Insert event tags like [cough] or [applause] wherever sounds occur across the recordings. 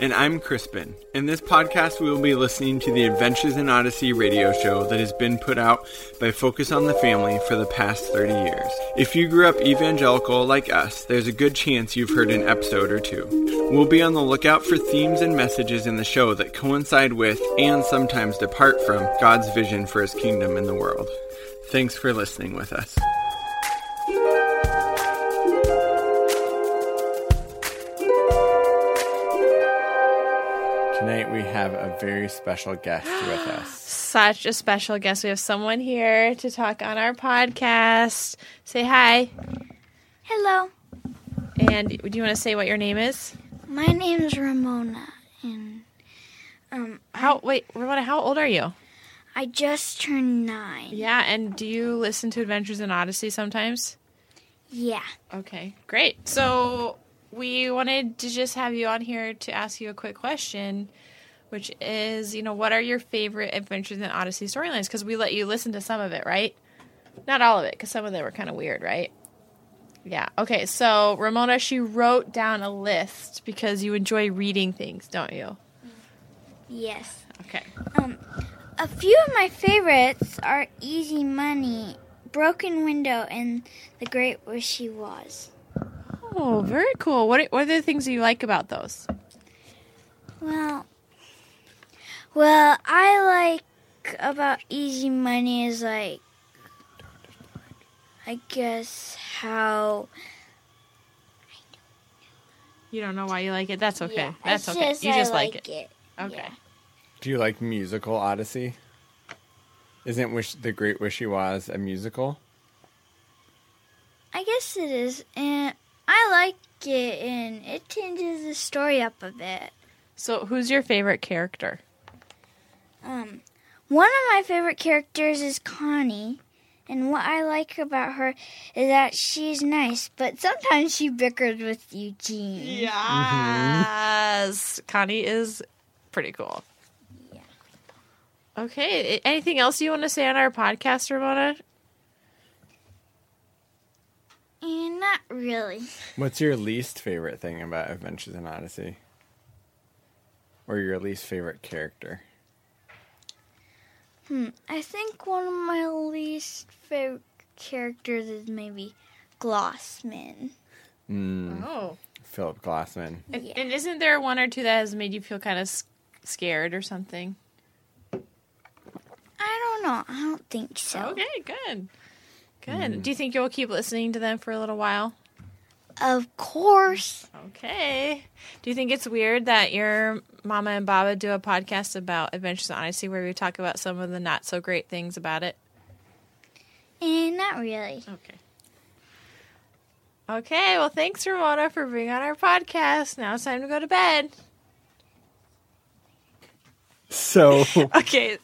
And I'm Crispin. In this podcast, we will be listening to the Adventures in Odyssey radio show that has been put out by Focus on the Family for the past 30 years. If you grew up evangelical like us, there's a good chance you've heard an episode or two. We'll be on the lookout for themes and messages in the show that coincide with and sometimes depart from God's vision for his kingdom in the world. Thanks for listening with us. Tonight we have a very special guest with [gasps] us. Such a special guest. We have someone here to talk on our podcast. Say hi. Hello, And do you want to say what your name is? my name is Ramona, and um, How wait, Ramona, how old are you? I just turned nine. Yeah, and do you listen to Adventures in Odyssey sometimes? Yeah. Okay, great. So we wanted to just have you on here to ask you a quick question, which is, you know, what are your favorite Adventures in Odyssey storylines? Because we let you listen to some of it, right? Not all of it, because some of them were kind of weird, right? Yeah. Okay. So Ramona, she wrote down a list because you enjoy reading things, don't you? Yes. Okay. Um, a few of my favorites are Easy Money, Broken Window, and The Great Wishy Woz. Oh, very cool. What are, what are the things you like about those? Well, well, I like about Easy Money is like, I guess how You don't know why you like it. That's okay. Yeah, That's okay. Just, you I just like, it. it. Okay. yeah. Do you like musical Odyssey? Isn't Wish the Great Wishy Woz a musical? I guess it is, and I like it, and it changes the story up a bit. So, who's your favorite character? Um, one of my favorite characters is Connie, and what I like about her is that she's nice, but sometimes she bickers with Eugene. Yes. Connie is pretty cool. Yeah. Okay. Anything else you want to say on our podcast, Ramona? And not really. What's your least favorite thing about Adventures in Odyssey? Or your least favorite character? Hmm. I think one of my least favorite characters is maybe Glossman. Mm, Oh. Philip Glossman. And, Yeah. and isn't there one or two that has made you feel kind of s- scared or something? I don't know. I don't think so. Okay, good. Good. Do you think you'll keep listening to them for a little while? Of course. Okay. Do you think it's weird that your mama and baba do a podcast about Adventures in Odyssey where we talk about some of the not so great things about it? And not really. Okay. Okay, well, thanks, Ramona, for being on our podcast. Now it's time to go to bed. So [laughs] Okay.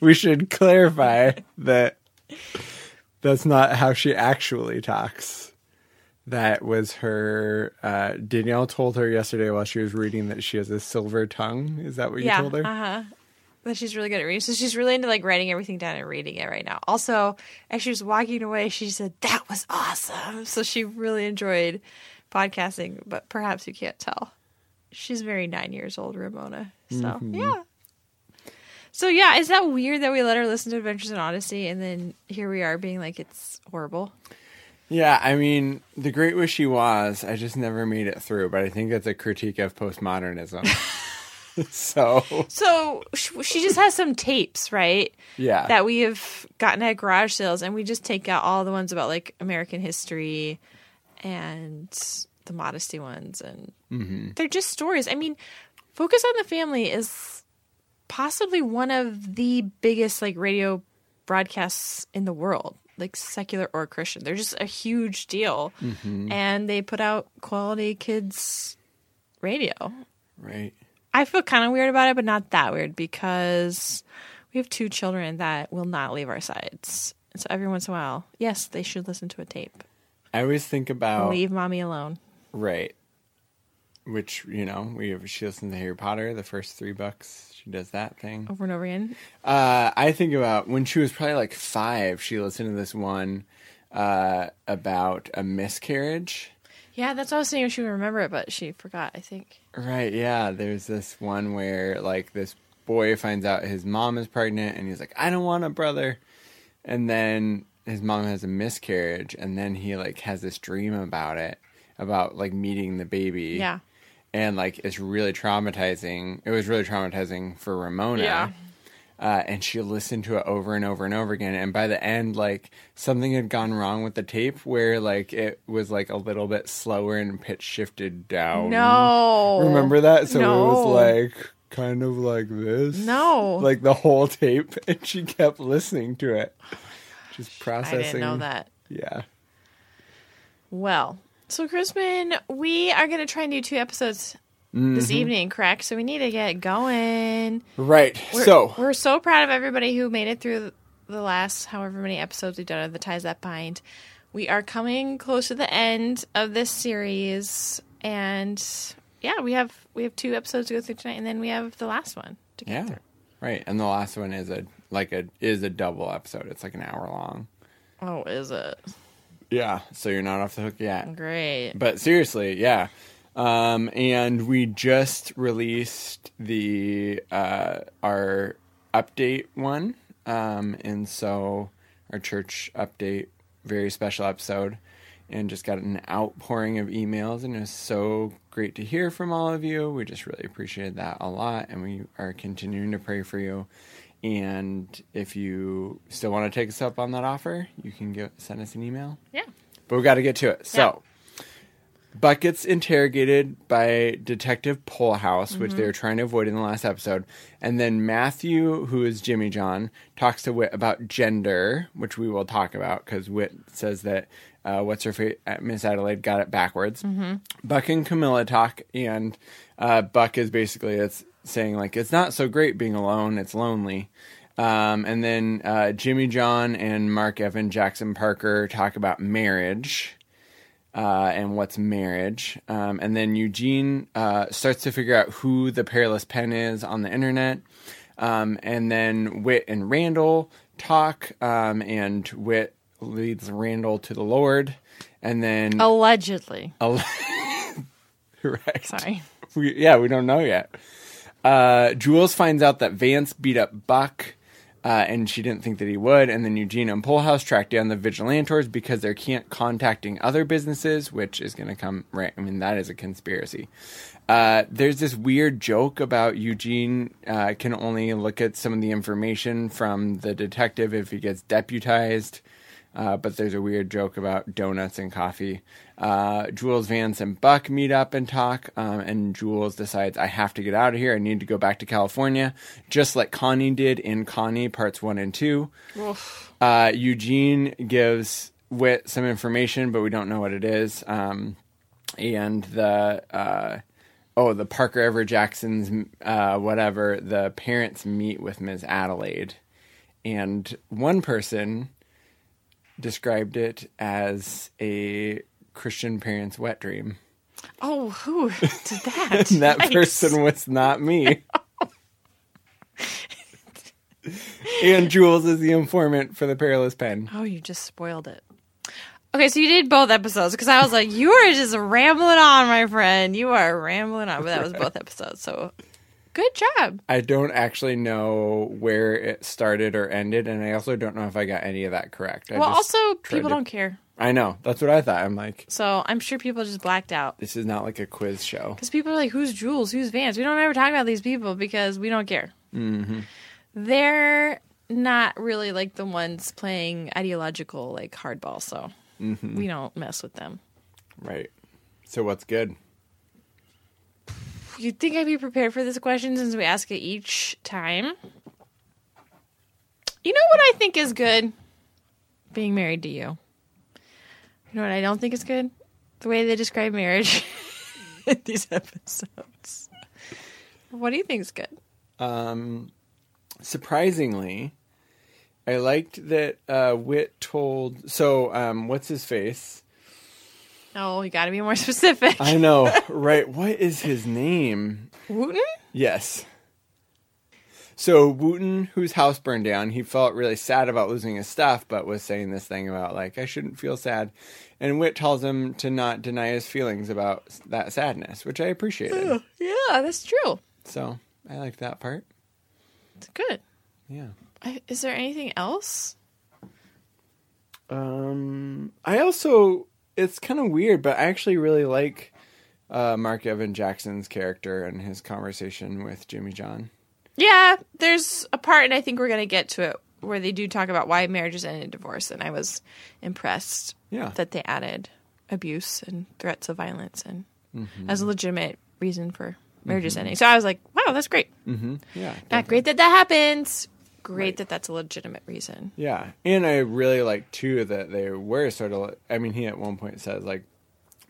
we should clarify that that's not how she actually talks. That was her. Uh, Danielle told her yesterday while she was reading that she has a silver tongue. Is that what you yeah. told her? Uh huh. That she's really good at reading. So she's really into like writing everything down and reading it right now. Also, as she was walking away, she said, That was awesome. So she really enjoyed podcasting, but perhaps you can't tell. She's very nine years old, Ramona. So, yeah. So, yeah, is that weird that we let her listen to Adventures in Odyssey and then here we are being like, it's horrible? Yeah, I mean, the Great Wishy Woz. I just never made it through, but I think that's a critique of postmodernism. [laughs] so So she just has some tapes, right? yeah, that we have gotten at garage sales, and we just take out all the ones about like American history and the modesty ones, and mm-hmm. they're just stories. I mean, Focus on the Family is possibly one of the biggest like radio broadcasts in the world, like secular or Christian. They're just a huge deal, mm-hmm. and they put out quality kids radio. right. I feel kind of weird about it, but not that weird because we have two children that will not leave our sides. So every once in a while, yes, they should listen to a tape. I always think about Leave mommy alone. right, which you know we have. She listened to Harry Potter, the first three books. She does that thing. Over and over again. Uh, I think about when she was probably like five. She listened to this one uh, about a miscarriage. Yeah, that's what I was saying. She would remember it, but she forgot. I think. Right, yeah. There's this one where like this boy finds out his mom is pregnant and he's like, I don't want a brother. And then his mom has a miscarriage and then he like has this dream about it, about like meeting the baby. Yeah. And like it's really traumatizing. It was really traumatizing for Ramona. Yeah. Uh, and she listened to it over and over and over again. And by the end, like something had gone wrong with the tape where like it was like a little bit slower and pitch shifted down. No. Remember that? So it was like kind of like this. No. Like the whole tape. [laughs] And she kept listening to it. Just I processing. didn't know that. Yeah. Well, so Crispin, we are going to try and do two episodes Mm-hmm. this evening, correct? So we need to get going. Right. We're, so we're so proud of everybody who made it through the last however many episodes we've done of the ties that bind. We are coming close to the end of this series, and yeah, we have we have two episodes to go through tonight, and then we have the last one to get yeah. through. Right. And the last one is a like a is a double episode. It's like an hour long. Oh, is it Yeah. So you're not off the hook yet. great? But seriously, yeah. Um, and we just released the uh, our update one, um, and so our church update, very special episode, and just got an outpouring of emails, and it was so great to hear from all of you. We just really appreciated that a lot, and we are continuing to pray for you. And if you still want to take us up on that offer, you can get, send us an email. Yeah. But we've got to get to it. So, Buck gets interrogated by Detective Polehouse, which they were trying to avoid in the last episode. And then Matthew, who is Jimmy John, talks to Whit about gender, which we will talk about because Whit says that uh, what's her face, Miss Adelaide got it backwards. Buck and Camilla talk, and uh, Buck is basically it's saying like it's not so great being alone; it's lonely. Um, and then uh, Jimmy John and Mark Evan Jackson Parker talk about marriage uh, and what's marriage. Um, and then Eugene uh, starts to figure out who the perilous pen is on the internet. Um, and then Whit and Randall talk, um, and Whit leads Randall to the Lord. And then, Allegedly. [laughs] right. Sorry. We, yeah, we don't know yet. Uh, Jules finds out that Vance beat up Buck, uh, and she didn't think that he would. And then Eugene and Polehouse track down the vigilantors because they're can't contacting other businesses, which is going to come right. I mean, that is a conspiracy. Uh, there's this weird joke about Eugene uh, can only look at some of the information from the detective if he gets deputized. Uh, but there's a weird joke about donuts and coffee. Uh, Jules, Vance, and Buck meet up and talk, um, and Jules decides, I have to get out of here. I need to go back to California, just like Connie did in Connie parts one and two. Uh, Eugene gives Whit some information, but we don't know what it is. Um, and the uh, oh, the Parker Ever Jacksons, uh, whatever. The parents meet with Ms. Adelaide, and one person described it as a Christian parent's wet dream. Oh, who did that? And [laughs] that Yikes. person was not me. and Jules is the informant for the perilous pen. Oh, you just spoiled it. Okay, so you did both episodes because I was like, you are just rambling on, my friend. You are rambling on, but that was both episodes. So good job. I don't actually know where it started or ended, and I also don't know if I got any of that correct. I well, also, people to- don't care. I know. That's what I thought. I'm like, So I'm sure people just blacked out. this is not like a quiz show. Because people are like, who's Jules? Who's Vance? We don't ever talk about these people because we don't care. Mm-hmm. They're not really like the ones playing ideological like hardball, so we don't mess with them. Right. So what's good? You'd think I'd be prepared for this question since we ask it each time. You know what I think is good? Being married to you. You know what I don't think is good? The way they describe marriage [laughs] in these episodes. What do you think is good? Um, surprisingly, I liked that uh, Whit told. So, um, what's his face? Oh, you got to be more [laughs] specific. I know, right? What is his name? Wooten? Yes. So Wooten, whose house burned down, he felt really sad about losing his stuff, but was saying this thing about like I shouldn't feel sad. And Whit tells him to not deny his feelings about that sadness, which I appreciated. Yeah, that's true. So I liked that part. It's good. Yeah. I, is there anything else? Um, I also it's kind of weird, but I actually really like uh, Mark Evan Jackson's character and his conversation with Jimmy John. Yeah, there's a part, and I think we're gonna get to it where they do talk about why marriages end in divorce, and I was impressed Yeah. that they added abuse and threats of violence and Mm-hmm. as a legitimate reason for marriages ending. So I was like, wow, that's great. Mm-hmm. Yeah. Not great that that happens. Great that that's a legitimate reason. Yeah, and I really like too that they were sort of. I mean, he at one point says like,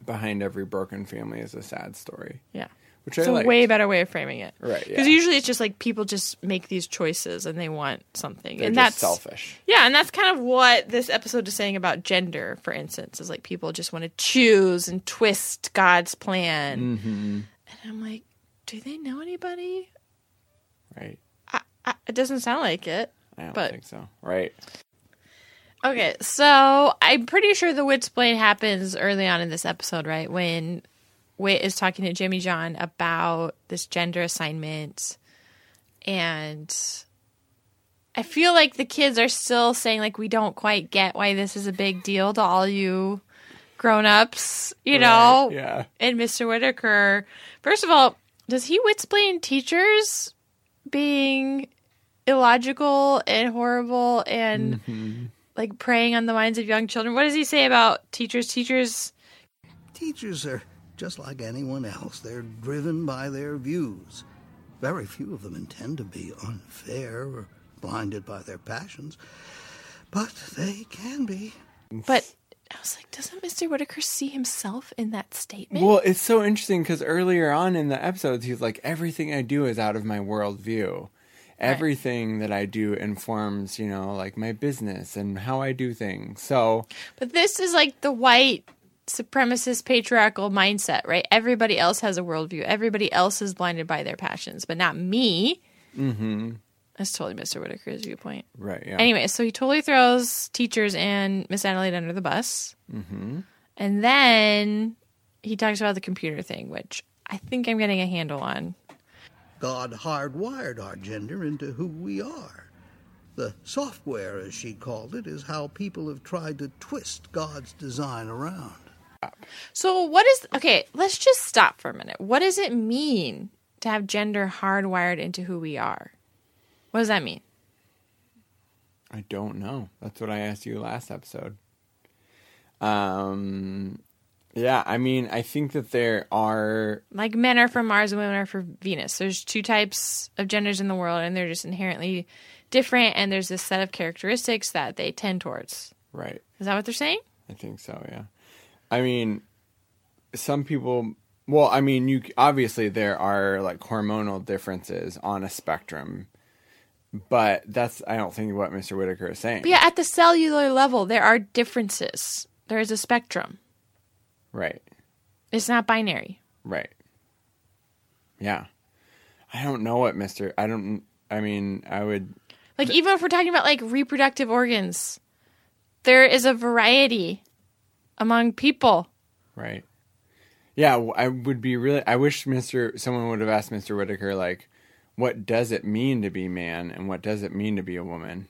"Behind every broken family is a sad story," Yeah. which It's I a like. way better way of framing it. Right, Because yeah. usually it's just like people just make these choices and they want something. They're and that's selfish. Yeah, and that's kind of what this episode is saying about gender, for instance, is like people just want to choose and twist God's plan. Mm-hmm. And I'm like, do they know anybody? Right. It doesn't sound like it. I don't But- think so. Right. Okay, so I'm pretty sure the wit splain happens early on in this episode, right? When Whit is talking to Jimmy John about this gender assignment. And I feel like the kids are still saying, like, we don't quite get why this is a big deal to all you grown ups, you know? Yeah. And Mr. Whitaker, first of all, does he wit splain teachers being illogical and horrible and Mm-hmm. like preying on the minds of young children? What does he say about teachers? Teachers, Teachers are just like anyone else. They're driven by their views. Very few of them intend to be unfair or blinded by their passions, but they can be. but I was like, doesn't Mr. Whitaker see himself in that statement? Well, it's so interesting because earlier on in the episodes, he's like, everything I do is out of my worldview. Everything that I do informs, you know, like my business and how I do things. So, But this is like the white supremacist patriarchal mindset, right? Everybody else has a worldview. Everybody else is blinded by their passions, but not me. Mm-hmm. That's totally Mr. Whitaker's viewpoint. right, yeah. Anyway, so he totally throws teachers and Miss Adelaide under the bus. Mm-hmm. And then he talks about the computer thing, which I think I'm getting a handle on. God hardwired our gender into who we are. The software, as she called it, is how people have tried to twist God's design around. So, what is okay? Let's just stop for a minute. What does it mean to have gender hardwired into who we are? What does that mean? I don't know. That's what I asked you last episode. Um, yeah, I mean, I think that there are Like men are from Mars and women are from Venus. There's two types of genders in the world, and they're just inherently different. And there's this set of characteristics that they tend towards. right. Is that what they're saying? I think so. Yeah. I mean, some people. Well, I mean, you obviously there are like hormonal differences on a spectrum, but that's I don't think what Mr. Whitaker is saying. But yeah, at the cellular level, there are differences. There is a spectrum. Right. It's not binary. Right. Yeah. I don't know what Mr. I don't. I mean, I would. Like even if we're talking about like reproductive organs, there is a variety among people. Right. Yeah, I would be really. I wish Mister someone would have asked Mister Whitaker like, what does it mean to be man, and what does it mean to be a woman?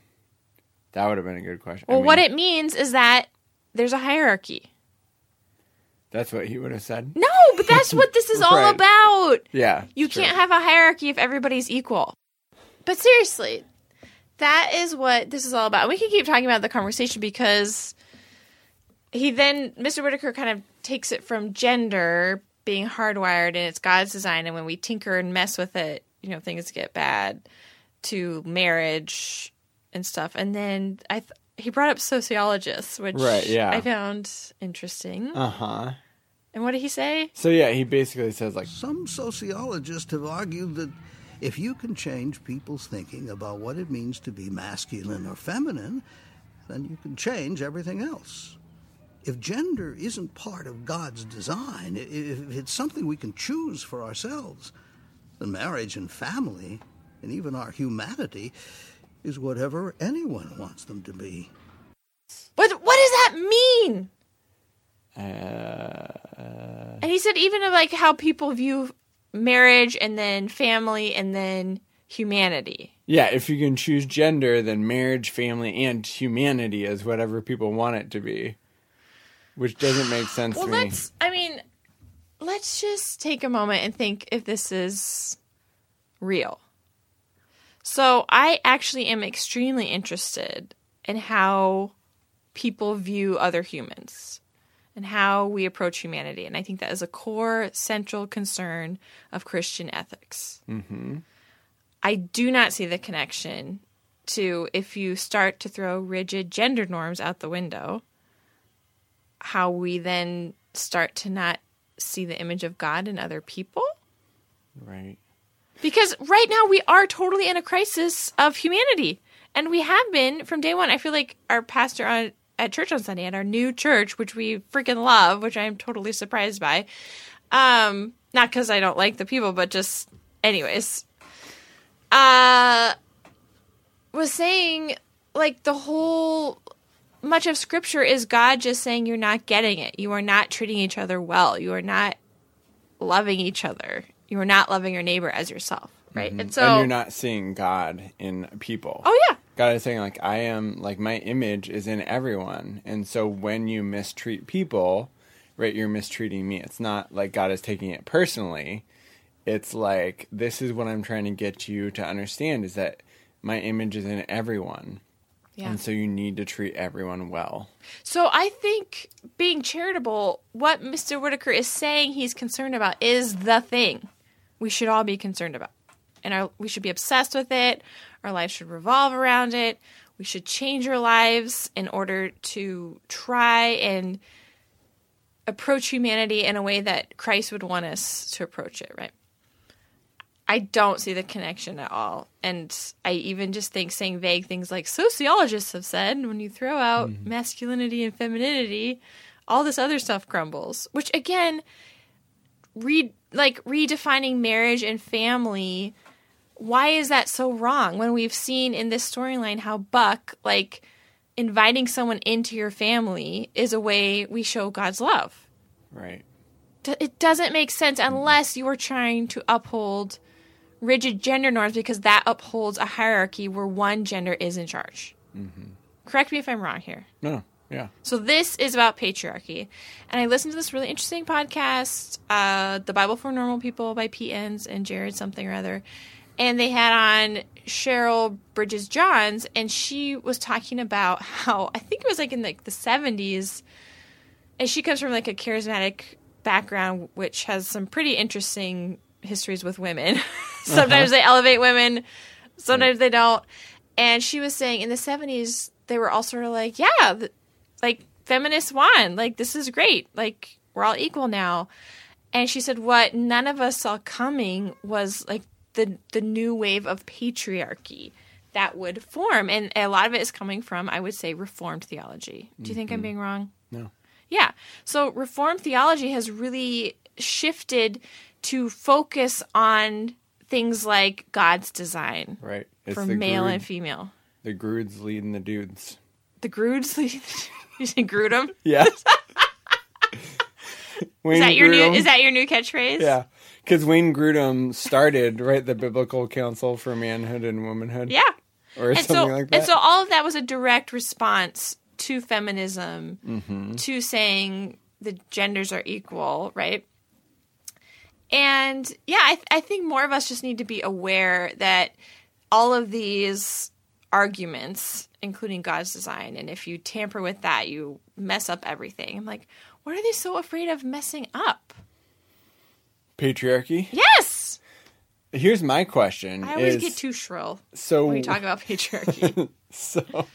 That would have been a good question. I Well, what it means is that there's a hierarchy. That's what he would have said. No, but that's what this is [laughs] all about. Yeah. You true. can't have a hierarchy if everybody's equal. But seriously, that is what this is all about. We can keep talking about the conversation because he then Mr. Whitaker kind of takes it from gender being hardwired and it's God's design, and when we tinker and mess with it, you know, things get bad. To marriage and stuff, and then I th- he brought up sociologists, which Right, yeah. I found interesting. Uh huh. and what did he say? So yeah, he basically says like, Some sociologists have argued that if you can change people's thinking about what it means to be masculine or feminine, then you can change everything else. If gender isn't part of God's design, if it's something we can choose for ourselves, then marriage and family and even our humanity is whatever anyone wants them to be. But what does that mean? Uh, And he said even of like how people view marriage and then family and then humanity. yeah, if you can choose gender, then marriage, family, and humanity is whatever people want it to be. Which doesn't make sense Well, to me. let's. I mean, let's just take a moment and think if this is real. So, I actually am extremely interested in how people view other humans and how we approach humanity. And I think that is a core, central concern of Christian ethics. Mm-hmm. I do not see the connection to if you start to throw rigid gender norms out the window how we then start to not see the image of God in other people. Right. Because right now we are totally in a crisis of humanity. And we have been from day one. I feel like our pastor on, at church on Sunday, at our new church, which we freaking love, which I'm totally surprised by. Um, not because I don't like the people, but just, anyways, uh, was saying like the whole much of scripture is God just saying you're not getting it. You are not treating each other well. You are not loving each other. You are not loving your neighbor as yourself, right? Mm-hmm. And so and you're not seeing God in people. Oh yeah. God is saying like I am like my image is in everyone. And so when you mistreat people, right, you're mistreating me. It's not like God is taking it personally. It's like this is what I'm trying to get you to understand is that my image is in everyone. Yeah. And so you need to treat everyone well. So I think being charitable, what Mr. Whitaker is saying he's concerned about is the thing we should all be concerned about. And our, we should be obsessed with it. Our lives should revolve around it. We should change our lives in order to try and approach humanity in a way that Christ would want us to approach it, right? I don't see the connection at all. And I even just think saying vague things like sociologists have said when you throw out mm-hmm. masculinity and femininity, all this other stuff crumbles. Which again, read like redefining marriage and family, why is that so wrong when we've seen in this storyline how Buck like inviting someone into your family is a way we show God's love Right. it doesn't make sense unless you are trying to uphold rigid gender norms because that upholds a hierarchy where one gender is in charge. Correct me if I'm wrong here. No. Yeah. So this is about patriarchy, and I listened to this really interesting podcast, uh, "The Bible for Normal People" by Enns and Jared something or other, and they had on Cheryl Bridges Johns, and she was talking about how I think it was like in like the '70s, and she comes from like a charismatic background, which has some pretty interesting histories with women. [laughs] Uh-huh. sometimes they elevate women, sometimes they don't. And she was saying in the 70s, they were all sort of like, yeah, th- like feminists won. Like, this is great. Like, we're all equal now. And she said, what none of us saw coming was like the, the new wave of patriarchy that would form. And a lot of it is coming from, I would say, Reformed theology. Do you think I'm mm-hmm. being wrong? No. Yeah. So Reformed theology has really shifted to focus on things like God's design Right. It's for male Grood- and female. the Groods leading the dudes. The Groods, leading [laughs] you say Groodum? Yeah. [laughs] Wayne Is that your new? Is that your new catchphrase? Yeah. Because Wayne Grudem started, right, the Biblical Council for Manhood and Womanhood. Yeah. Or And something so, like that. and so all of that was a direct response to feminism, Mm-hmm. to saying the genders are equal, right? And yeah, I, I think more of us just need to be aware that all of these arguments, including God's design, and if you tamper with that, you mess up everything. I'm like, what are they so afraid of messing up? Patriarchy. Yes, Here's my question. I always is, get too shrill so when we talk about patriarchy. [laughs] so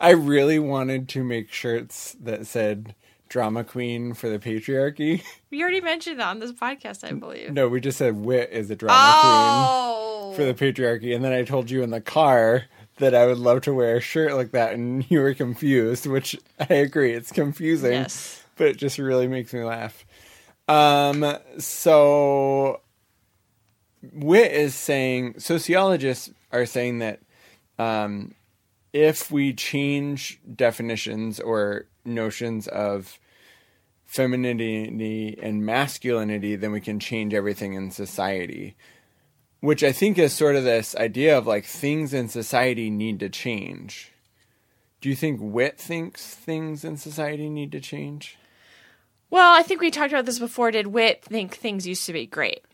I really wanted to make shirts that said drama queen for the patriarchy. [laughs] we already mentioned that on this podcast, I believe. No, we just said wit is a drama Oh, queen for the patriarchy. And then I told you in the car that I would love to wear a shirt like that and [laughs] you were confused, which I agree, it's confusing. Yes. But it just really makes me laugh. Um so Whit is saying sociologists are saying that um, if we change definitions or notions of femininity and masculinity, then we can change everything in society. Which I think is sort of this idea of like things in society need to change. Do you think Whit thinks things in society need to change? Well, I think we talked about this before. Did Whit think things used to be great?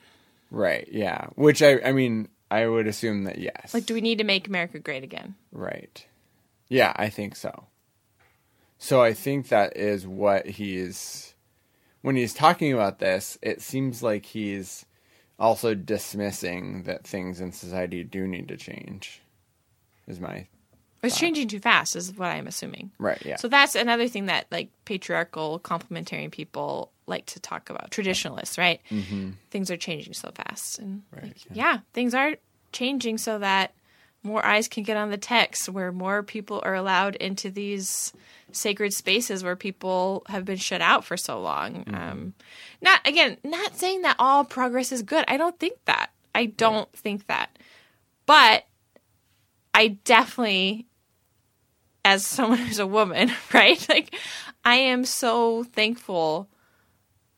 Right, yeah. Which I I mean, I would assume that yes. Like, do we need to make America great again? Right. Yeah, I think so. So I think that is what he's when he's talking about this, it seems like he's also dismissing that things in society do need to change. Is my It's changing too fast, is what I'm assuming. right, yeah. So that's another thing that like patriarchal complementarian people like to talk about. Traditionalists, right? Mm-hmm. Things are changing so fast, and like, yeah. things are changing so that more eyes can get on the text, where more people are allowed into these sacred spaces where people have been shut out for so long. Um, not again, not saying that all progress is good. I don't think that. I don't think that, but I definitely as someone who's a woman, [laughs] right? Like, I am so thankful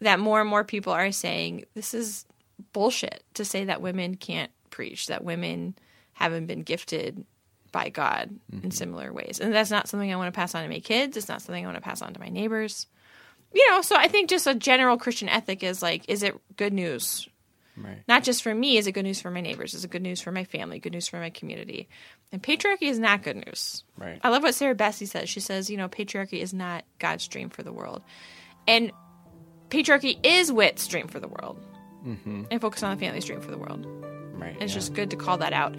that more and more people are saying this is bullshit to say that women can't preach, that women haven't been gifted by God in similar ways. And that's not something I want to pass on to my kids. It's not something I want to pass on to my neighbors. You know, so I think just a general Christian ethic is like, is it good news right. not just for me, is it good news for my neighbors? Is it good news for my family? Good news for my community? And patriarchy is not good news. Right. I love what Sarah Bessey says. She says, you know, patriarchy is not God's dream for the world. And patriarchy is Whit's dream for the world. Mm-hmm. And focus on the family's dream for the world. Right. It's yeah. just good to call that out.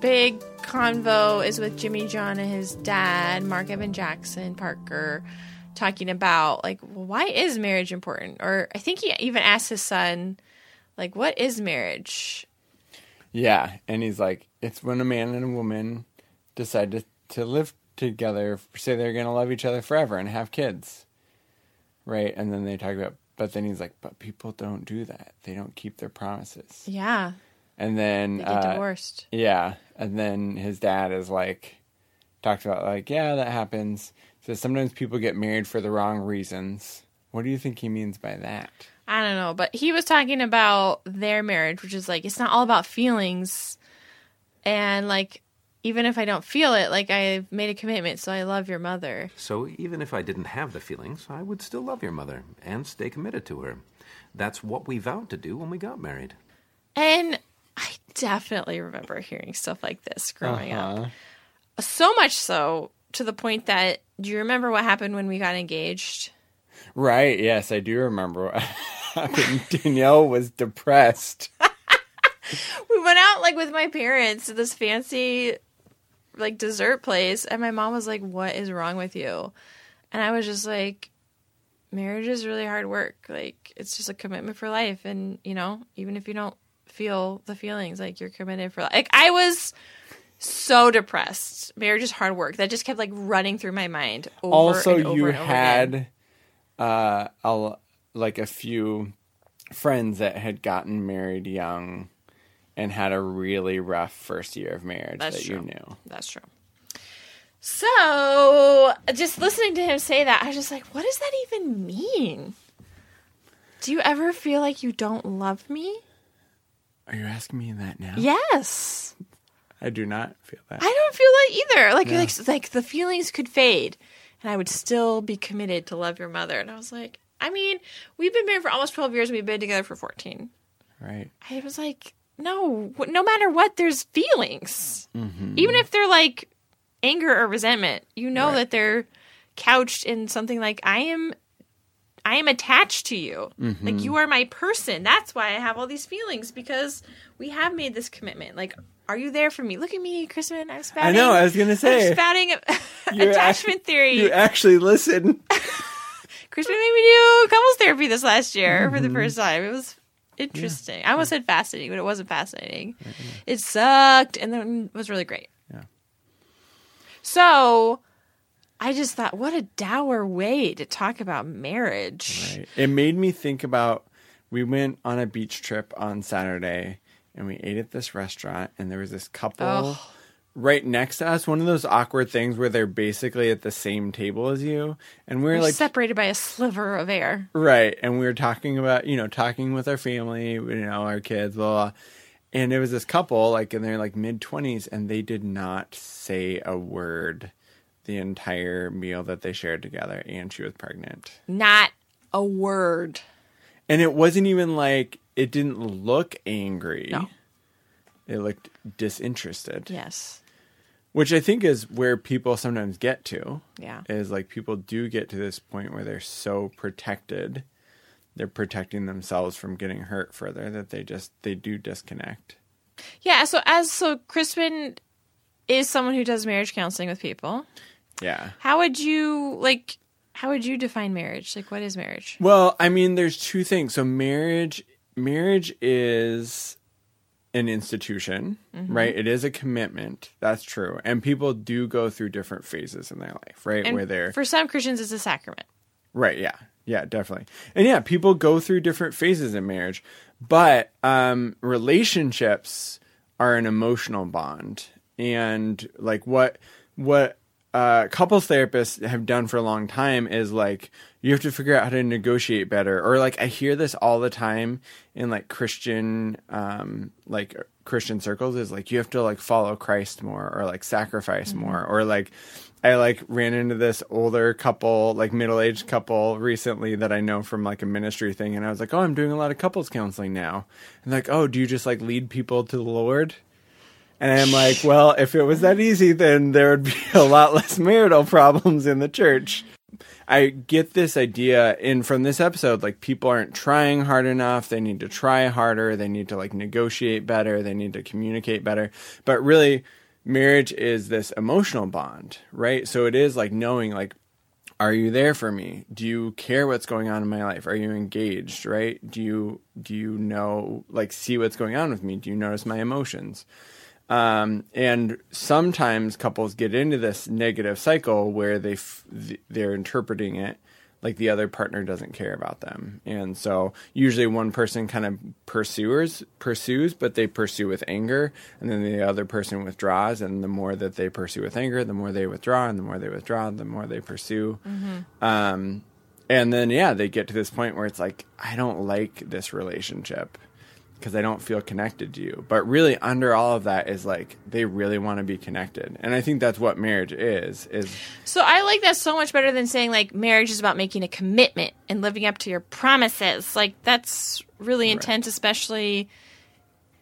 Big convo is with Jimmy John and his dad, Mark Evan Jackson Parker, talking about like, well, why is marriage important? Or I think he even asked his son, like, what is marriage? Yeah, and he's like, it's when a man and a woman decide to, to live together, say they're going to love each other forever and have kids. Right? And then they talk about, but then he's like, but people don't do that. They don't keep their promises. Yeah, And then, they get uh, divorced. yeah, and then his dad is like, talked about, like, yeah, that happens. Says sometimes people get married for the wrong reasons. What do you think he means by that? I don't know, but he was talking about their marriage, which is like it's not all about feelings, and like even if I don't feel it, like I've made a commitment, so I love your mother. So even if I didn't have the feelings, I would still love your mother and stay committed to her. That's what we vowed to do when we got married. And I definitely remember hearing stuff like this growing up. Uh-huh. So much so to the point that do you remember what happened when we got engaged? Right, yes, I do remember what [laughs] happened. Danielle was depressed. [laughs] We went out like with my parents to this fancy like dessert place and my mom was like, "What is wrong with you?" And I was just like, "Marriage is really hard work. Like it's just a commitment for life and, you know, even if you don't feel the feelings, like you're committed for life." Like I was so depressed. Marriage is hard work. That just kept like running through my mind over also, and over you and over again. had uh, a, like a few friends that had gotten married young and had a really rough first year of marriage That's that true. you knew. That's true. So, just listening to him say that, I was just like, what does that even mean? Do you ever feel like you don't love me? Are you asking me that now? Yes. I do not feel that. I don't feel that either. Like, like, like the feelings could fade, and I would still be committed to love your mother. And I was like, I mean, we've been married for almost twelve years, and we've been together for fourteen. right. I was like, no, no matter what, there's feelings. Mm-hmm. Even if they're like anger or resentment, you know Right. that they're couched in something like I am I am attached to you. Mm-hmm. Like you are my person. That's why I have all these feelings because we have made this commitment. Like are you there for me? Look at me, Crispin. I'm I spouting. know, I was going to I'm say. spouting [laughs] [laughs] attachment act- theory. You actually listen. [laughs] Crispin made me do couples therapy this last year for Mm-hmm. the first time. It was interesting. I almost said fascinating, but it wasn't fascinating. It sucked, and then it was really great. Yeah. So I just thought, what a dour way to talk about marriage. Right. It made me think about we went on a beach trip on Saturday and we ate at this restaurant and there was this couple Ugh. Right next to us, one of those awkward things where they're basically at the same table as you. And we we're We're like separated by a sliver of air. Right. And we were talking about, you know, talking with our family, you know, our kids, blah, blah. And it was this couple, like in their like mid 20s, and they did not say a word the entire meal that they shared together. And she was pregnant. Not a word. And it wasn't even like, it didn't look angry. No. It looked disinterested, Yes. Which I think is where people sometimes get to. Yeah. is like people do get to this point where they're so protected they're protecting themselves from getting hurt further that they just they do disconnect Yeah. So as so Crispin is someone who does marriage counseling with people. yeah How would you like? How would you define marriage? Like, what is marriage? well i mean there's two things so marriage marriage is an institution right it is a commitment that's true and people do go through different phases in their life right And where they're for some Christians, it's a sacrament. Right, yeah. Yeah, definitely. And yeah, people go through different phases in marriage, but um relationships are an emotional bond. And like what what uh couples therapists have done for a long time is like you have to figure out how to negotiate better or like I hear this all the time in like Christian um like Christian circles is like you have to like follow Christ more or like sacrifice more or like I like ran into this older couple, like middle aged couple recently that I know from like a ministry thing. And I was like, oh, I'm doing a lot of couples counseling now. And like, oh, do you just like lead people to the Lord? And I'm like, well, if it was that easy, then there would be a lot less [laughs] marital problems in the church. I get this idea in from this episode, like people aren't trying hard enough. They need to try harder. They need to like negotiate better. They need to communicate better. But really, marriage is this emotional bond, right? So it is like knowing like are you there for me? Do you care what's going on in my life? Are you engaged, right? Do you do you know like see what's going on with me? Do you notice my emotions? Um, and sometimes couples get into this negative cycle where they f- they're interpreting it like the other partner doesn't care about them, and so usually one person kind of pursues pursues, but they pursue with anger, and then the other person withdraws, and the more that they pursue with anger, the more they withdraw, and the more they withdraw, the more they pursue. Um, and then yeah, they get to this point where it's like I don't like this relationship because I don't feel connected to you. But really, under all of that is like they really want to be connected, and I think that's what marriage is. Is So I like that so much better than saying like marriage is about making a commitment and living up to your promises. Like that's really intense, especially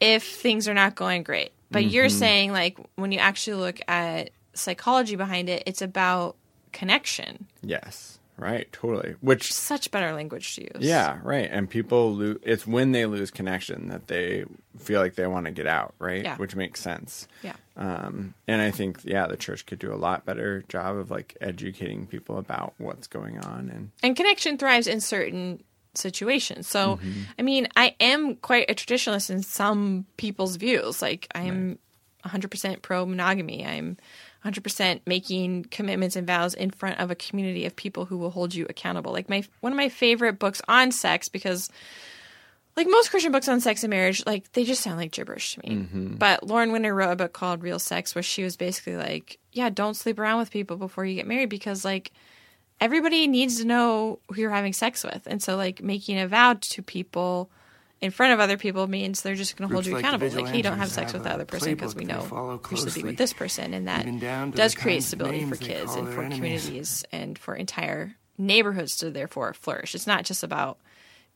if things are not going great. But you're mm-hmm. saying like when you actually look at psychology behind it, it's about connection. yes, right, totally. Which Such better language to use. yeah, right. And people lose. It's when they lose connection that they feel like they want to get out, right? Yeah. Which makes sense. Yeah. Um, and I think yeah, the church could do a lot better job of like educating people about what's going on and and connection thrives in certain situations. So, Mm-hmm. I mean, I am quite a traditionalist in some people's views. Like, I'm 100% pro monogamy. I'm 100% making commitments and vows in front of a community of people who will hold you accountable. Like my one of my favorite books on sex because like most Christian books on sex and marriage, like they just sound like gibberish to me. Mm-hmm. But Lauren Winner wrote a book called Real Sex where she was basically like, yeah, don't sleep around with people before you get married because like everybody needs to know who you're having sex with. And so like making a vow to people in front of other people means they're just going to hold you like accountable. Like, hey, don't have sex have with the other person because we know you're be with this person, and that even down to does create stability for kids and for enemies. communities and for entire neighborhoods to therefore flourish. It's not just about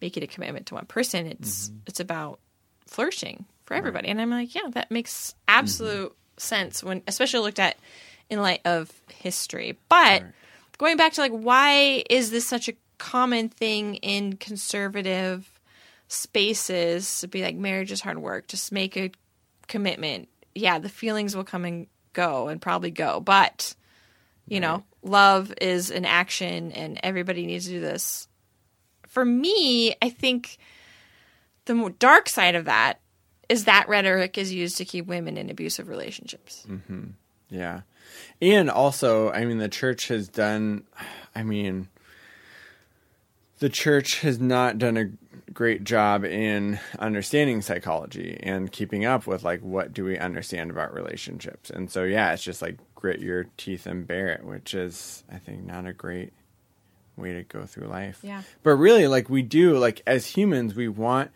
making a commitment to one person. It's Mm-hmm. it's about flourishing for everybody. And I'm like, yeah, that makes absolute Mm-hmm. sense when, especially looked at in light of history. But going back to like, why is this such a common thing in conservative spaces to be like, marriage is hard work. Just make a commitment. Yeah, the feelings will come and go and probably go, but you know, love is an action and everybody needs to do this. For me, I think the more dark side of that is that rhetoric is used to keep women in abusive relationships. Mm-hmm. Yeah. And also, I mean, the church has done, [sighs] I mean, the church has not done a great job in understanding psychology and keeping up with like what do we understand about relationships. And so yeah, it's just like grit your teeth and bear it, which is I think not a great way to go through life. Yeah. But really like we do like as humans we want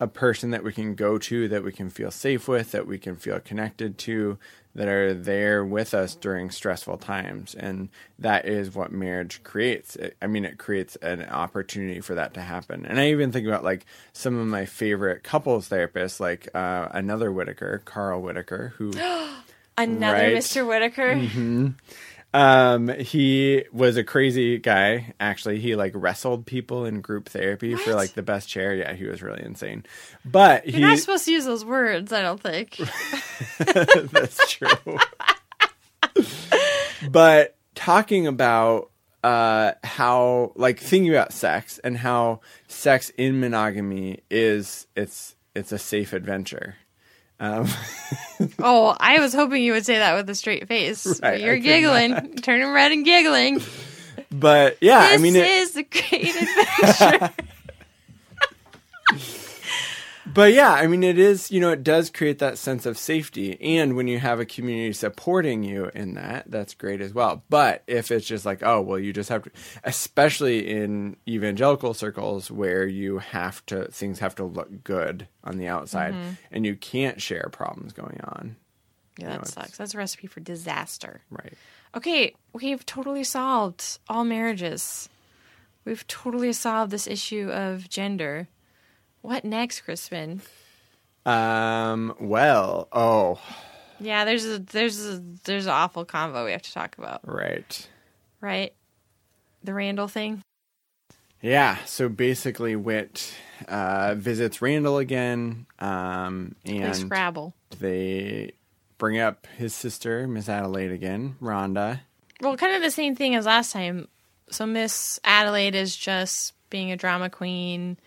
a person that we can go to that we can feel safe with, that we can feel connected to, that are there with us during stressful times. And that is what marriage creates. It, I mean, it creates an opportunity for that to happen. And I even think about like some of my favorite couples therapists, like uh, another Whitaker, Carl Whitaker, who. [gasps] Another Right. Mr. Whittaker. Um, he was a crazy guy. Actually, he like wrestled people in group therapy for like the best chair. Yeah, he was really insane. But You're not supposed to use those words, I don't think. [laughs] That's true. but talking about uh, how, like, thinking about sex and how sex in monogamy is it's it's a safe adventure. Um, [laughs] oh, I was hoping you would say that with a straight face. Right, but you're could giggling, turning red and giggling. [laughs] but yeah, This I mean, it, is a great adventure. [laughs] But yeah, I mean, it is, you know, it does create that sense of safety. And when you have a community supporting you in that, that's great as well. But if it's just like, oh, well, you just have to, especially in evangelical circles where you have to, things have to look good on the outside mm-hmm. and you can't share problems going on. yeah, that sucks. That's a recipe for disaster. Right. Okay, we've totally solved all marriages. We've totally solved this issue of gender. What next, Crispin? Um, well, oh, Yeah, there's a there's a there's an awful convo we have to talk about, right. right? The Randall thing. Yeah. So basically, Whit uh, visits Randall again. Um, and Scrabble. they bring up his sister, Miss Adelaide again, Rhonda. Well, kind of the same thing as last time. So Miss Adelaide is just being a drama queen,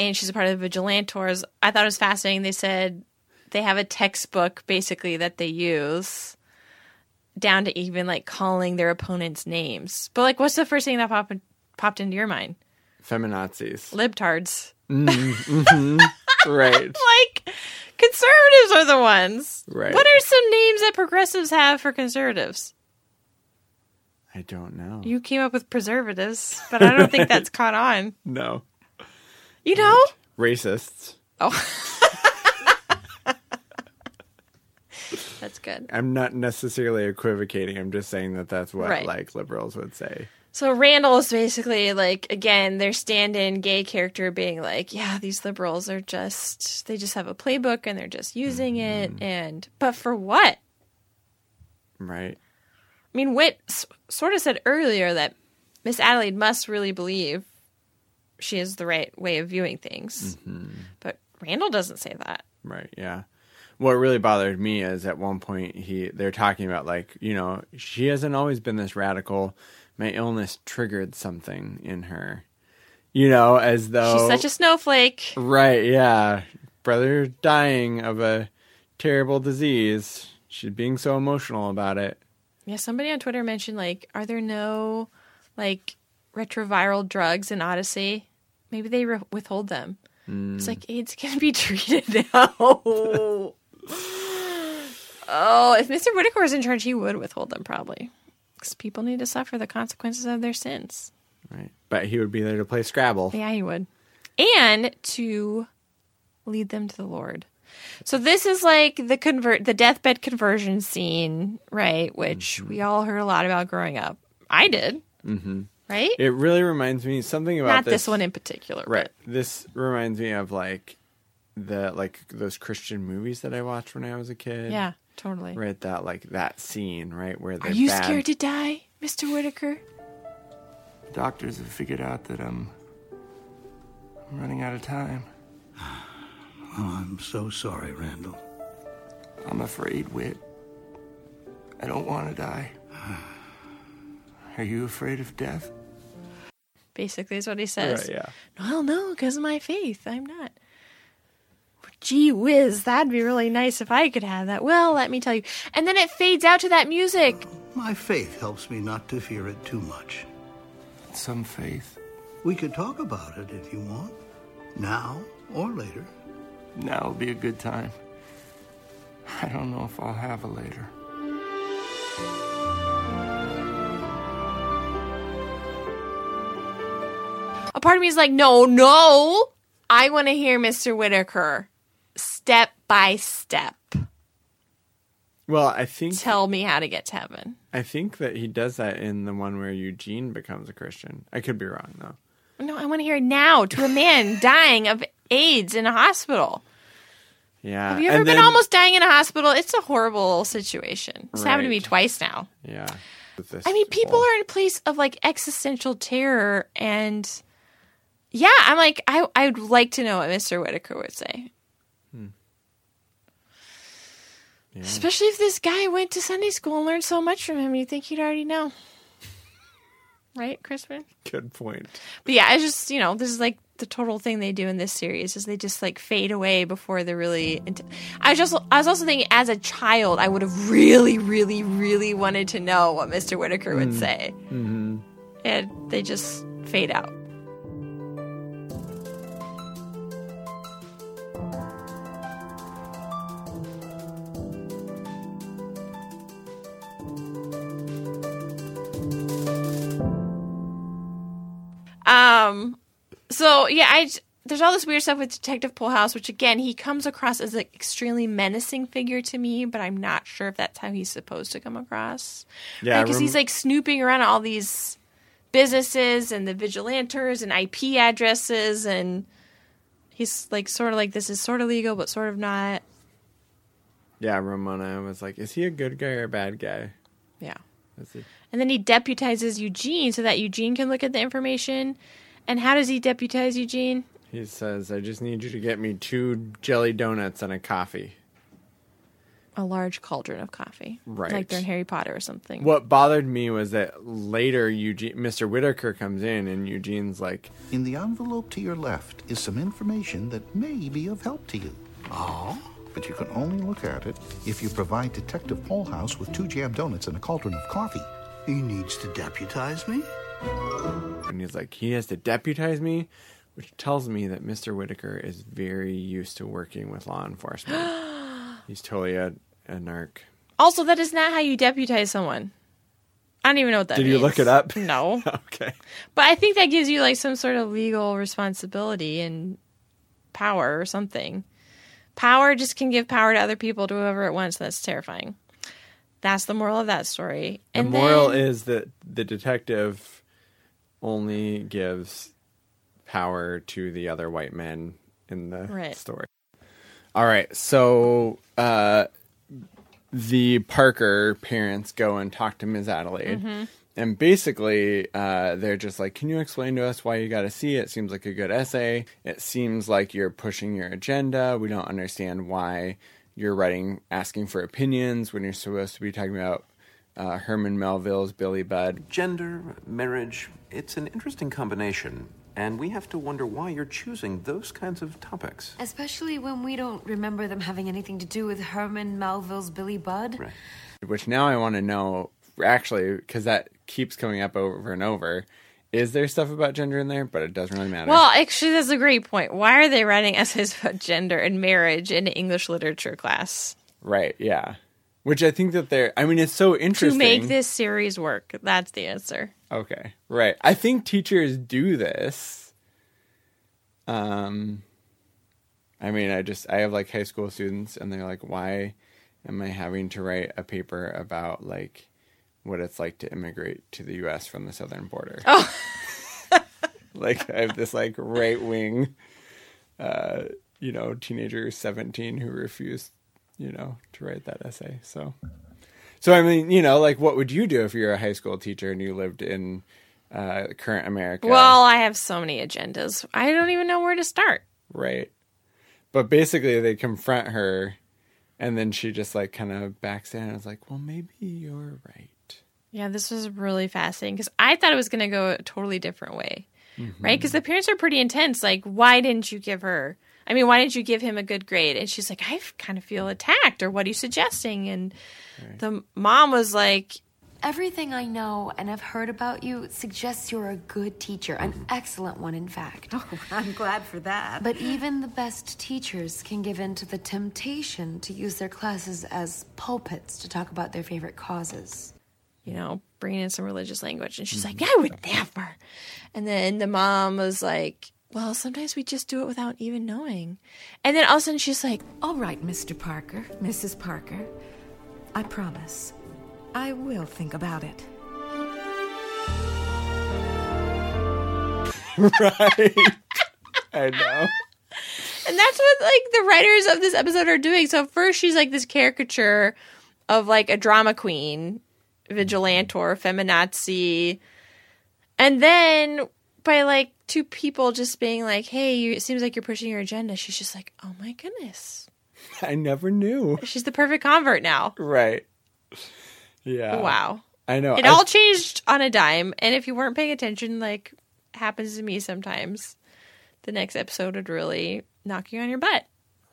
and she's a part of the Vigilantors. I thought it was fascinating. They said they have a textbook basically that they use, down to even like calling their opponents names. But like, what's the first thing that popped popped into your mind? Feminazis. Libtards. Mm-hmm. Mm-hmm. [laughs] right. Like, conservatives are the ones. Right. What are some names that progressives have for conservatives? I don't know. You came up with preservatives, but I don't think that's [laughs] caught on. no. You know? Racists. Oh. [laughs] that's good. I'm not necessarily equivocating. I'm just saying that that's what Right. like liberals would say. So Randall is basically like again their stand-in gay character being like, yeah, these liberals are just they just have a playbook and they're just using it mm-hmm. and but for what? Right. I mean, Whit s- sort of said earlier that Miss Adelaide must really believe she is the right way of viewing things. Mm-hmm. But Randall doesn't say that. Right. Yeah. What really bothered me is at one point he they're talking about like you know she hasn't always been this radical. My illness triggered something in her. You know, as though She's such a snowflake. Right, yeah. Brother dying of a terrible disease. She's being so emotional about it. Yeah, somebody on Twitter mentioned like, are there no like retroviral drugs in Odyssey? Maybe they re- withhold them. It's like AIDS can be [laughs] treated now. oh, if Mr. Whittaker was in charge, he would withhold them probably, because people need to suffer the consequences of their sins. Right. But he would be there to play Scrabble. Yeah, he would, and to lead them to the Lord. So this is like the convert, the deathbed conversion scene, right? Which we all heard a lot about growing up. I did, mm-hmm. Right? It really reminds me something about Not this, one in particular, Right. This reminds me of like the like those Christian movies that I watched when I was a kid. Yeah, totally. Right, that like that scene, right, where Are they're you bad. scared to die, Mr. Whittaker? Doctors have figured out that I'm, I'm running out of time. [sighs] Oh, I'm so sorry, Randall. I'm afraid, Whit. I don't want to die. [sighs] Are you afraid of death? Basically, is what he says. Right, yeah. Well, no, because of my faith, I'm not. Gee whiz, that'd be really nice if I could have that. Well, let me tell you. And then it fades out to that music. My faith helps me not to fear it too much. Some faith. We could talk about it if you want, now or later. Now'll be a good time. I don't know if I'll have a later. A part of me is like, no, no. I want to hear Mr. Whittaker step by step Well, I think tell me how to get to heaven. I think that he does that in the one where Eugene becomes a Christian. I could be wrong though. No, I want to hear it now to a man [laughs] dying of AIDS in a hospital. Yeah. Have you ever and been then- almost dying in a hospital? It's a horrible situation. It's happened to me twice now. Yeah. I mean, people whole- are in a place of like existential terror, and yeah, I'm like, I I'd like to know what Mr. Whittaker would say. Hmm. Yeah. Especially if this guy went to Sunday school and learned so much from him, you think he'd already know, [laughs] right, Crispin? Good point. But yeah, it's just you know this is like the total thing they do in this series is they just like fade away before they're really. Into- I was just I was also thinking as a child I would have really really really wanted to know what Mr. Whittaker would say, Mm-hmm. and they just fade out. Um, so yeah, I there's all this weird stuff with Detective Pullhouse, which again he comes across as an extremely menacing figure to me, but I'm not sure if that's how he's supposed to come across. Yeah, because rem- he's like snooping around all these businesses and the vigilantes and IP addresses, and he's like sort of like this is sort of legal, but sort of not. Yeah, Ramona was like, "Is he a good guy or a bad guy?" Yeah. And then he deputizes Eugene so that Eugene can look at the information. And how does he deputize Eugene? He says, "I just need you to get me two jelly donuts and a coffee." A large cauldron of coffee. Right. Like they're in Harry Potter or something. What bothered me was that later Eugene, Mr. Whittaker comes in and Eugene's like, In the envelope to your left is some information that may be of help to you. Oh? But you can only look at it if you provide Detective Polhouse with two jam donuts and a cauldron of coffee. He needs to deputize me? And he's like, he has to deputize me, which tells me that Mr. Whittaker is very used to working with law enforcement. [gasps] He's totally a, a narc. Also, that is not how you deputize someone. I don't even know what that Did you look it up? [laughs] No. [laughs] okay. But I think that gives you like some sort of legal responsibility and power or something. Power just can give power to other people to whoever it wants. That's terrifying. That's the moral of that story. And The moral then- is that the detective only gives power to the other white men in the Right. story. All right, so uh, the Parker parents go and talk to Ms. Adelaide. Mm-hmm. And basically, uh, they're just like, Can you explain to us why you got to see it? Seems like a good essay. It seems like you're pushing your agenda. We don't understand why you're writing, asking for opinions when you're supposed to be talking about uh, Herman Melville's Billy Budd. Gender, marriage, it's an interesting combination. And we have to wonder why you're choosing those kinds of topics. Especially when we don't remember them having anything to do with Herman Melville's Billy Budd. Right. which now I want to know actually because that keeps coming up over and over. Is there stuff about gender in there? But it doesn't really matter. Well, actually, that's a great point. Why are they writing essays about gender and marriage in an English literature class? right, yeah. Which I think that they're. I mean, it's so interesting. To make this series work. That's the answer. Okay, right. I think teachers do this. Um, I mean, I just I have like high school students, and they're like, "Why am I having to write a paper about like what it's like to immigrate to the U.S. from the southern border?" Oh. [laughs] like I have this like right wing, uh, you know, teenager seventeen who refused, you know, to write that essay. So. So I mean, you know, like what would you do if you're a high school teacher and you lived in uh, current America? Well, I have so many agendas. I don't even know where to start. right. But basically, they confront her, and then she just like kind of backs down and is like, "Well, maybe you're right." Yeah, this was really fascinating because I thought it was going to go a totally different way, Mm-hmm. right? Because the parents are pretty intense. Like, why didn't you give her? I mean, why didn't you give him a good grade? And she's like, I kind of feel attacked, or what are you suggesting? And the mom was like, Everything I know and have heard about you suggests you're a good teacher, an excellent one, in fact. Oh, [laughs] I'm glad for that. But even the best teachers can give in to the temptation to use their classes as pulpits to talk about their favorite causes. you know, bringing in some religious language. And she's like, mm-hmm. I would never. And then the mom was like, Well, sometimes we just do it without even knowing. And then all of a sudden she's like, All right, Mr. Parker, Mrs. Parker. I promise. I will think about it. [laughs] right. I know. And that's what like the writers of this episode are doing. So first she's like this caricature of like a drama queen, vigilantor, feminazi. And then by like two people just being like, "Hey, you, it seems like you're pushing your agenda." She's just like, "Oh my goodness." [laughs] I never knew. She's the perfect convert now. Right. Yeah. wow. I know. It I- all changed on a dime, and if you weren't paying attention, like happens to me sometimes, the next episode would really knock you on your butt.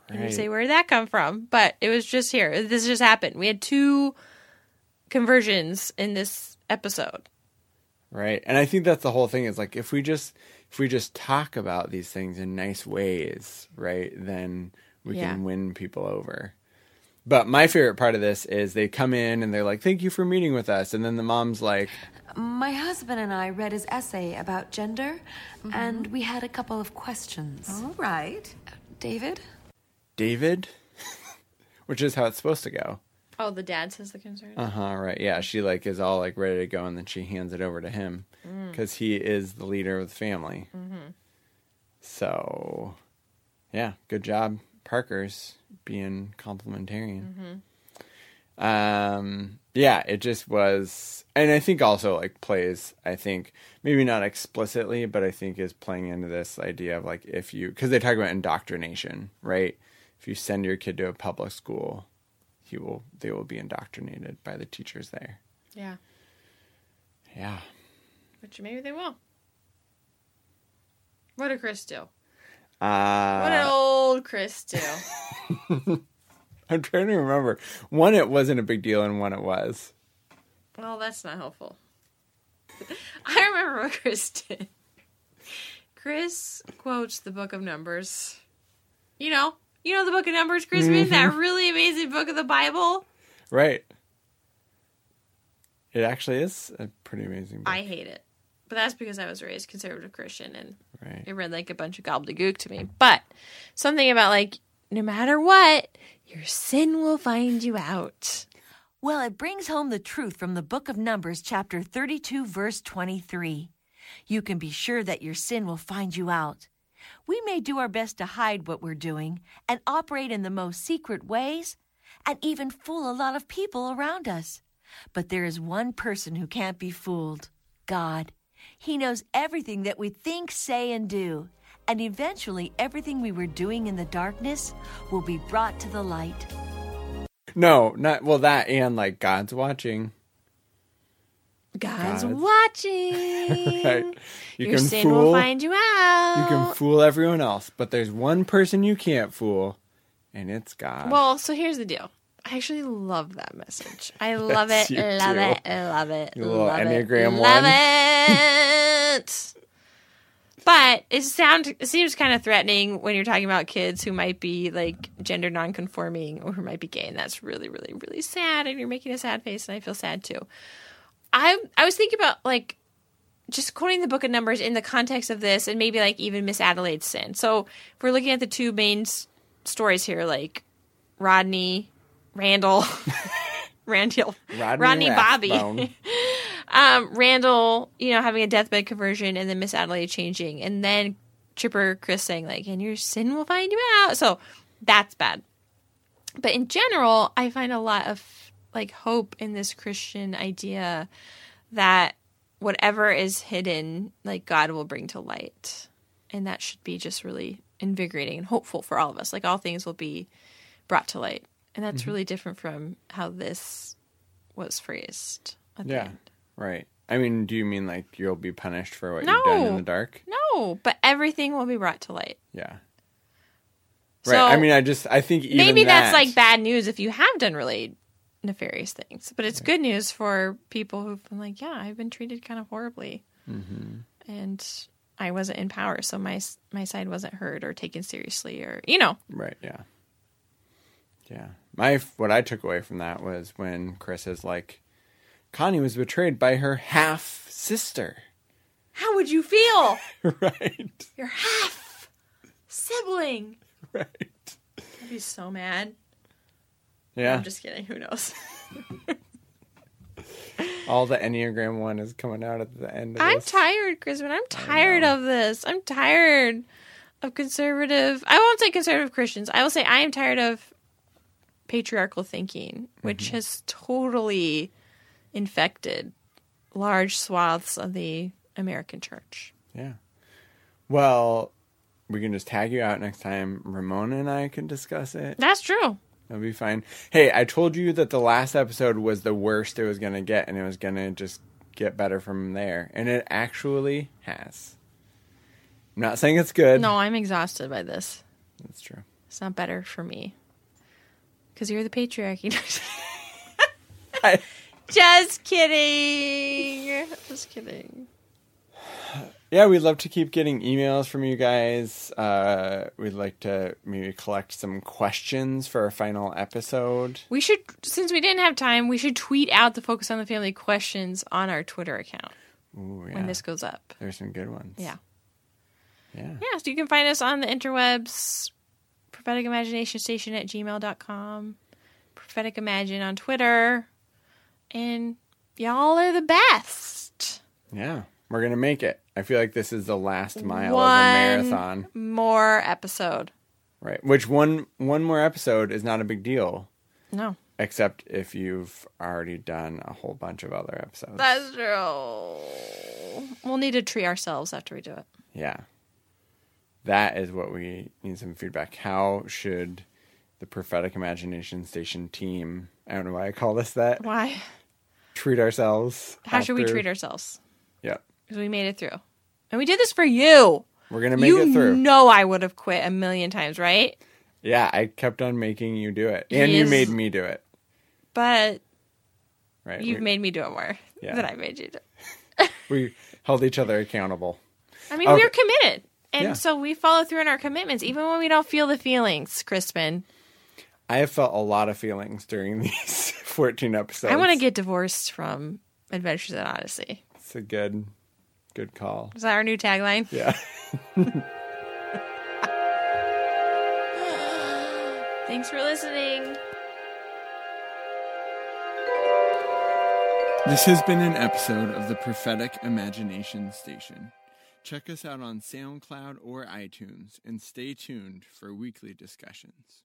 And you Right. say, Where did that come from? But it was just here. This just happened. We had two conversions in this episode. Right. And I think that's the whole thing is like if we just if we just talk about these things in nice ways, right, then we Yeah. can win people over. But my favorite part of this is they come in and they're like, "Thank you for meeting with us," and then the mom's like, My husband and I read his essay about gender, mm-hmm. and we had a couple of questions. All right. David? "David," [laughs] which is how it's supposed to go. Oh, the dad says the concern. Uh huh. Right. Yeah. She like is all like ready to go, and then she hands it over to him because he is the leader of the family. So, yeah, good job, Parker's being complementarian. Um, yeah, it just was, and I think also like plays. I think maybe not explicitly, but I think is playing into this idea of like if you because they talk about indoctrination, right? If you send your kid to a public school, he will they will be indoctrinated by the teachers there. Yeah. Yeah. Which maybe they will. What did Chris do? Uh, What did old Chris do? [laughs] [laughs] I'm trying to remember. One, it wasn't a big deal, and one, it was. well, that's not helpful. [laughs] I remember what Chris did. Chris quotes the book of Numbers. You know, you know the book of Numbers, Chris read mm-hmm. that really amazing book of the Bible. Right. It actually is a pretty amazing book. I hate it. But that's because I was raised conservative Christian and Right. it read like a bunch of gobbledygook to me. But something about like, no matter what, your sin will find you out. Well, it brings home the truth from the book of Numbers, chapter 32, verse 23. You can be sure that your sin will find you out. We may do our best to hide what we're doing and operate in the most secret ways and even fool a lot of people around us. But there is one person who can't be fooled God. He knows everything that we think, say, and do. And eventually, everything we were doing in the darkness will be brought to the light. No, not well. That and like God's watching. God's God's- watching. [laughs] Right. You Your can sin fool. will find you out. you can fool everyone else, but there's one person you can't fool, and it's God. Well, so here's the deal. I actually love that message. I [laughs] love it, love do. it, love it, You little love it, Enneagram love it. But it sound it seems kind of threatening when you're talking about kids who might be like gender nonconforming or who might be gay, and that's really, really, really sad. And you're making a sad face, and I feel sad too. I I was thinking about like just quoting the book of numbers in the context of this and maybe like even miss adelaide's sin. So if we're looking at the two main s- stories here like rodney randall [laughs] randall Rodney rodney bobby. [laughs] Um randall you know having a deathbed conversion and then miss adelaide changing and then chipper chris saying like and your sin will find you out. So that's bad. But in general i find a lot of like hope in this christian idea that whatever is hidden like god will bring to light and that should be just really invigorating and hopeful for all of us like all things will be brought to light and that's Mm-hmm. really different from how this was phrased at the yeah, end. right. I mean, do you mean like you'll be punished for what you've done in the dark? no but everything will be brought to light Yeah. Right. So I mean, I just I think even maybe that's that- like bad news if you have done really nefarious things, but it's good news for people who've been like, yeah, I've been treated kind of horribly, Mhm. and I wasn't in power, so my my side wasn't heard or taken seriously, or you know, Right. Yeah. Yeah. My what I took away from that was when Chris is like, Connie was betrayed by her half sister. how would you feel? [laughs] right. Your half sibling. Right. I'd be so mad. Yeah. I'm just kidding. Who knows? [laughs] All the Enneagram one is coming out at the end of I'm this. tired, Crispin. I'm tired of this. I'm tired of conservative. I won't say conservative Christians. I will say I am tired of patriarchal thinking, which Mm-hmm. has totally infected large swaths of the American church. Yeah. Well, we can just tag you out next time. Ramona and I can discuss it. That's true. That'll be fine. Hey, I told you that the last episode was the worst it was going to get, and it was going to just get better from there. And it actually has. I'm not saying it's good. No, I'm exhausted by this. That's true. It's not better for me. Because you're the patriarchy. [laughs] I- Just kidding. Just kidding. Yeah, we'd love to keep getting emails from you guys. Uh, we'd like to maybe collect some questions for our final episode. We should, since we didn't have time, we should tweet out the Focus on the Family questions on our Twitter account Ooh, yeah. when this goes up. There's some good ones. Yeah. Yeah. Yeah, so you can find us on the interwebs, prophetic imagination station at gmail.com, prophetic imagine on Twitter, and y'all are the best. Yeah. We're going to make it. I feel like this is the last mile One of the marathon. more episode. Right. Which one one more episode is not a big deal. No. Except if you've already done a whole bunch of other episodes. That's true. We'll need to treat ourselves after we do it. yeah. That is what we need some feedback. How should the prophetic imagination station team I don't know why I call this that. Why? Treat ourselves. How should we treat ourselves? Yep. Because we made it through. And we did this for you. We're gonna make you it through. You know I would have quit a million times, right? Yeah, I kept on making you do it. And you made me do it. But Right. you've we, made me do it more [laughs] Yeah. than I made you do. [laughs] we held each other accountable. I mean, Okay. we're oh. committed. And Yeah. so we follow through on our commitments, even when we don't feel the feelings, Crispin. I have felt a lot of feelings during [laughs] these 14 episodes. I want to get divorced from Adventures in Odyssey. It's a good, good call. Is that our new tagline? Yeah. [laughs] Thanks for listening. This has been an episode of the Prophetic Imagination Station. Check us out on SoundCloud or iTunes and stay tuned for weekly discussions.